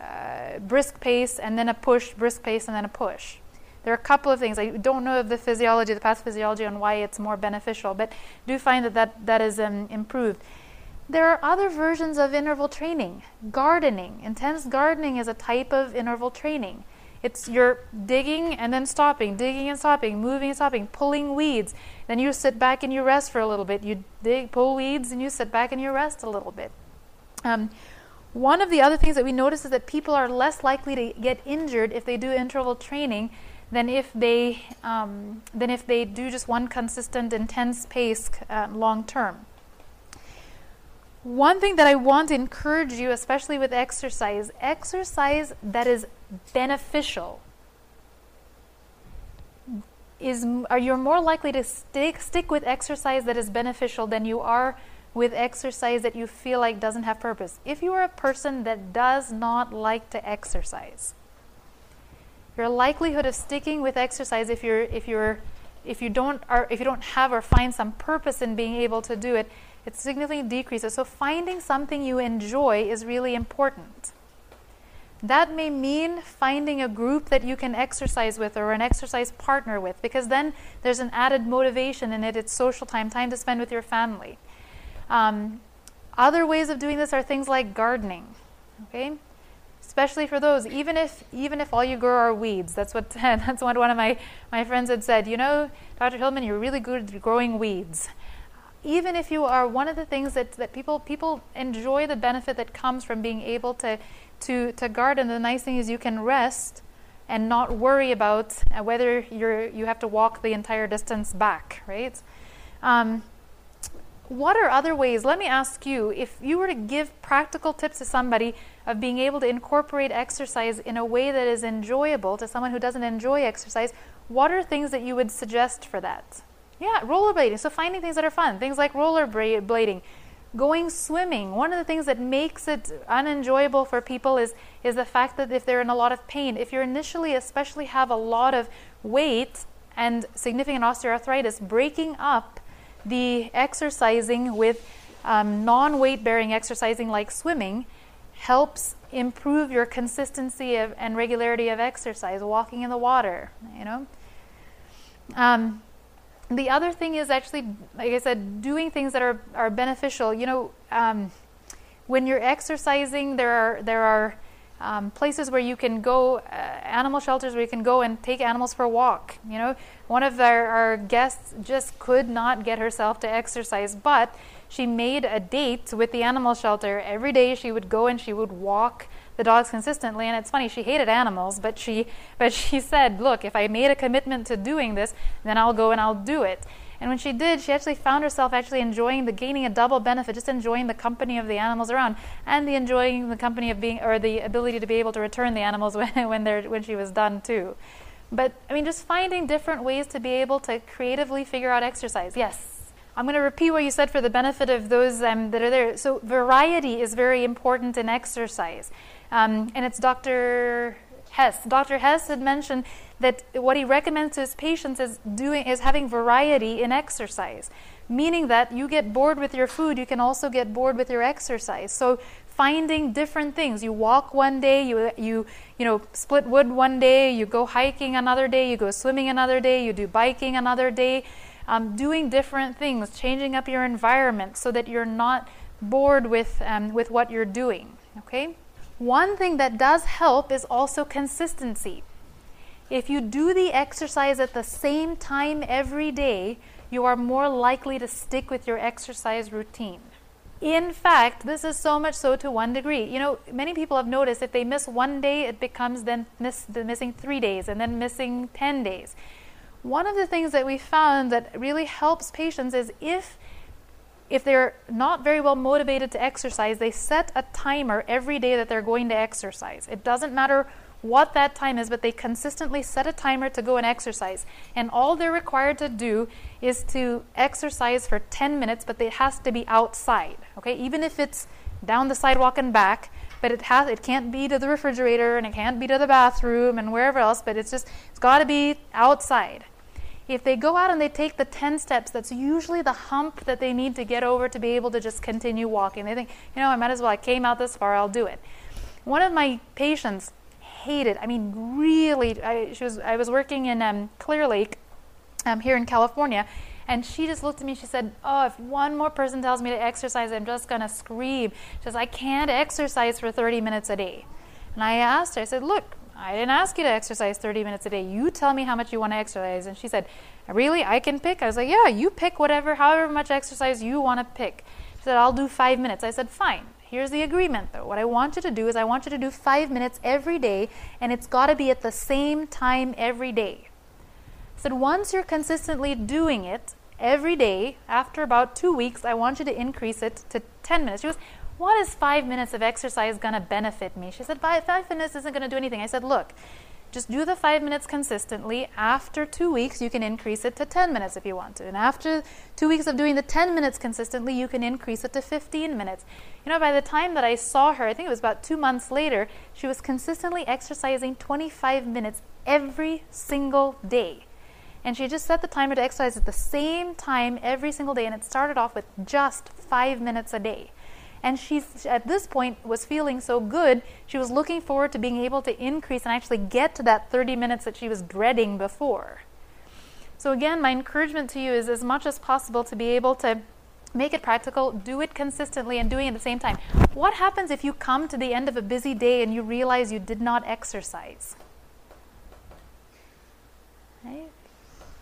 uh, brisk pace and then a push, brisk pace and then a push. There are a couple of things. I don't know of the physiology, the pathophysiology on why it's more beneficial, but do find that that, that is um, improved. There are other versions of interval training. Gardening. Intense gardening is a type of interval training. It's you're digging and then stopping, digging and stopping, moving and stopping, pulling weeds. Then you sit back and you rest for a little bit. You dig, pull weeds, and you sit back and you rest a little bit. Um, one of the other things that we notice is that people are less likely to get injured if they do interval training than if they um, than if they do just one consistent, intense pace uh, long term. One thing that I want to encourage you, especially with exercise, exercise that is beneficial is are you're more likely to stick stick with exercise that is beneficial than you are with exercise that you feel like doesn't have purpose. If you are a person that does not like to exercise, your likelihood of sticking with exercise if you're if you're if you don't or if you don't have or find some purpose in being able to do it it significantly decreases. So finding something you enjoy is really important. That may mean finding a group that you can exercise with or an exercise partner with, because then there's an added motivation in it. It's social time, time to spend with your family. Um, other ways of doing this are things like gardening. Okay, especially for those even if even if all you grow are weeds that's what that's what one of my my friends had said you know dr hillman you're really good at growing weeds even if you are one of the things that, that people people enjoy the benefit that comes from being able to to to garden. The nice thing is you can rest and not worry about uh, whether you're you have to walk the entire distance back, right? Um, what are other ways? Let me ask you if you were to give practical tips to somebody of being able to incorporate exercise in a way that is enjoyable to someone who doesn't enjoy exercise, what are things that you would suggest for that? Yeah, rollerblading. So finding things that are fun, things like rollerblading, going swimming. One of the things that makes it unenjoyable for people is is the fact that if they're in a lot of pain, if you initially especially have a lot of weight and significant osteoarthritis, breaking up the exercising with um, non-weight bearing exercising like swimming helps improve your consistency of, and regularity of exercise. Walking in the water, you know. Um, the other thing is actually, like I said, doing things that are, are beneficial. You know, um, when you're exercising, there are there are um, places where you can go, uh, animal shelters where you can go and take animals for a walk. You know, one of our, our guests just could not get herself to exercise, but she made a date with the animal shelter. Every day she would go and she would walk the dogs consistently. And it's funny, she hated animals, but she but she said, "Look, if I made a commitment to doing this, then I'll go and I'll do it." And when she did, she actually found herself actually enjoying the gaining a double benefit, just enjoying the company of the animals around, and the enjoying the company of being, or the ability to be able to return the animals when when, they're, when she was done too. But I mean, just finding different ways to be able to creatively figure out exercise. Yes. I'm going to repeat what you said for the benefit of those um, that are there. So, variety is very important in exercise. Um, and it's Dr. Hess. Dr. Hess had mentioned that what he recommends to his patients is doing is having variety in exercise, meaning that you get bored with your food, you can also get bored with your exercise. So finding different things. You walk one day, you you you know split wood one day, you go hiking another day, you go swimming another day, you do biking another day um, doing different things, changing up your environment so that you're not bored with, um, with what you're doing. Okay? One thing that does help is also consistency. If you do the exercise at the same time every day, you are more likely to stick with your exercise routine. In fact, this is so much so to one degree. You know, many people have noticed if they miss one day, it becomes then miss, the missing three days and then missing 10 days. One of the things that we found that really helps patients is if if they're not very well motivated to exercise, they set a timer every day that they're going to exercise. It doesn't matter what that time is, but they consistently set a timer to go and exercise. And all they're required to do is to exercise for 10 minutes, but it has to be outside. Okay, even if it's down the sidewalk and back, but it has it can't be to the refrigerator and it can't be to the bathroom and wherever else, but it's just it's got to be outside. If they go out and they take the 10 steps, that's usually the hump that they need to get over to be able to just continue walking. They think, you know, I might as well, I came out this far, I'll do it. One of my patients hated, I mean, really, I, she was, I was working in um, Clear Lake um, here in California, and she just looked at me. She said, Oh, if one more person tells me to exercise, I'm just going to scream. She says, I can't exercise for 30 minutes a day. And I asked her, I said, Look, I didn't ask you to exercise 30 minutes a day. You tell me how much you want to exercise. And she said, Really? I can pick? I was like, Yeah, you pick whatever, however much exercise you want to pick. She said, I'll do five minutes. I said, Fine. Here's the agreement though. What I want you to do is I want you to do five minutes every day, and it's got to be at the same time every day. I said, Once you're consistently doing it every day, after about two weeks, I want you to increase it to 10 minutes. She goes, what is five minutes of exercise going to benefit me? She said, five, five minutes isn't going to do anything. I said, look, just do the five minutes consistently. After two weeks, you can increase it to 10 minutes if you want to. And after two weeks of doing the 10 minutes consistently, you can increase it to 15 minutes. You know, by the time that I saw her, I think it was about two months later, she was consistently exercising 25 minutes every single day. And she just set the timer to exercise at the same time every single day, and it started off with just five minutes a day. And she's at this point was feeling so good, she was looking forward to being able to increase and actually get to that 30 minutes that she was dreading before. So again, my encouragement to you is as much as possible to be able to make it practical, do it consistently, and doing it at the same time. What happens if you come to the end of a busy day and you realize you did not exercise? Right?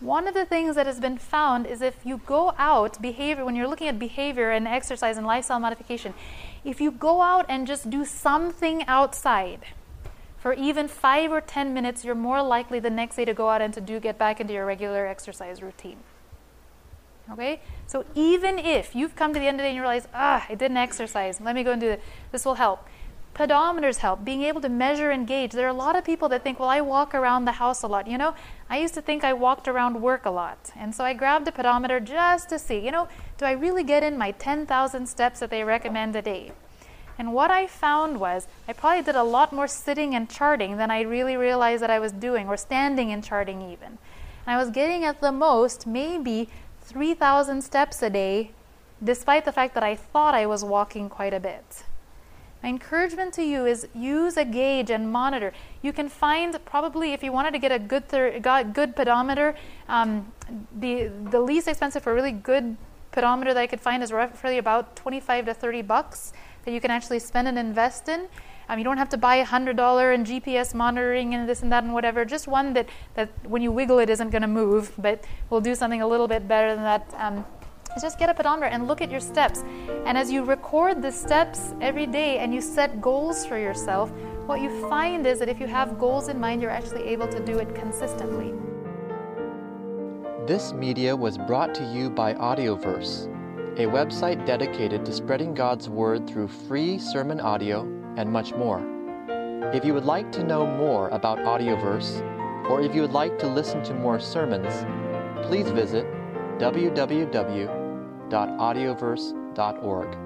One of the things that has been found is if you go out, behavior, when you're looking at behavior and exercise and lifestyle modification, if you go out and just do something outside for even five or ten minutes, you're more likely the next day to go out and to do get back into your regular exercise routine. Okay? So even if you've come to the end of the day and you realize, ah, I didn't exercise, let me go and do it, this will help. Pedometers help, being able to measure and gauge. There are a lot of people that think, well, I walk around the house a lot. You know, I used to think I walked around work a lot. And so I grabbed a pedometer just to see, you know, do I really get in my 10,000 steps that they recommend a day? And what I found was I probably did a lot more sitting and charting than I really realized that I was doing, or standing and charting even. And I was getting at the most maybe 3,000 steps a day, despite the fact that I thought I was walking quite a bit. My encouragement to you is use a gauge and monitor. You can find probably if you wanted to get a good thir- good pedometer, um, the the least expensive for really good pedometer that I could find is roughly about 25 to 30 bucks that you can actually spend and invest in. Um, you don't have to buy a hundred dollar and GPS monitoring and this and that and whatever. Just one that, that when you wiggle it isn't going to move, but will do something a little bit better than that. Um, is just get a pedometer and look at your steps. And as you record the steps every day and you set goals for yourself, what you find is that if you have goals in mind, you're actually able to do it consistently. This media was brought to you by Audioverse, a website dedicated to spreading God's Word through free sermon audio and much more. If you would like to know more about Audioverse, or if you would like to listen to more sermons, please visit www.audioverse.org.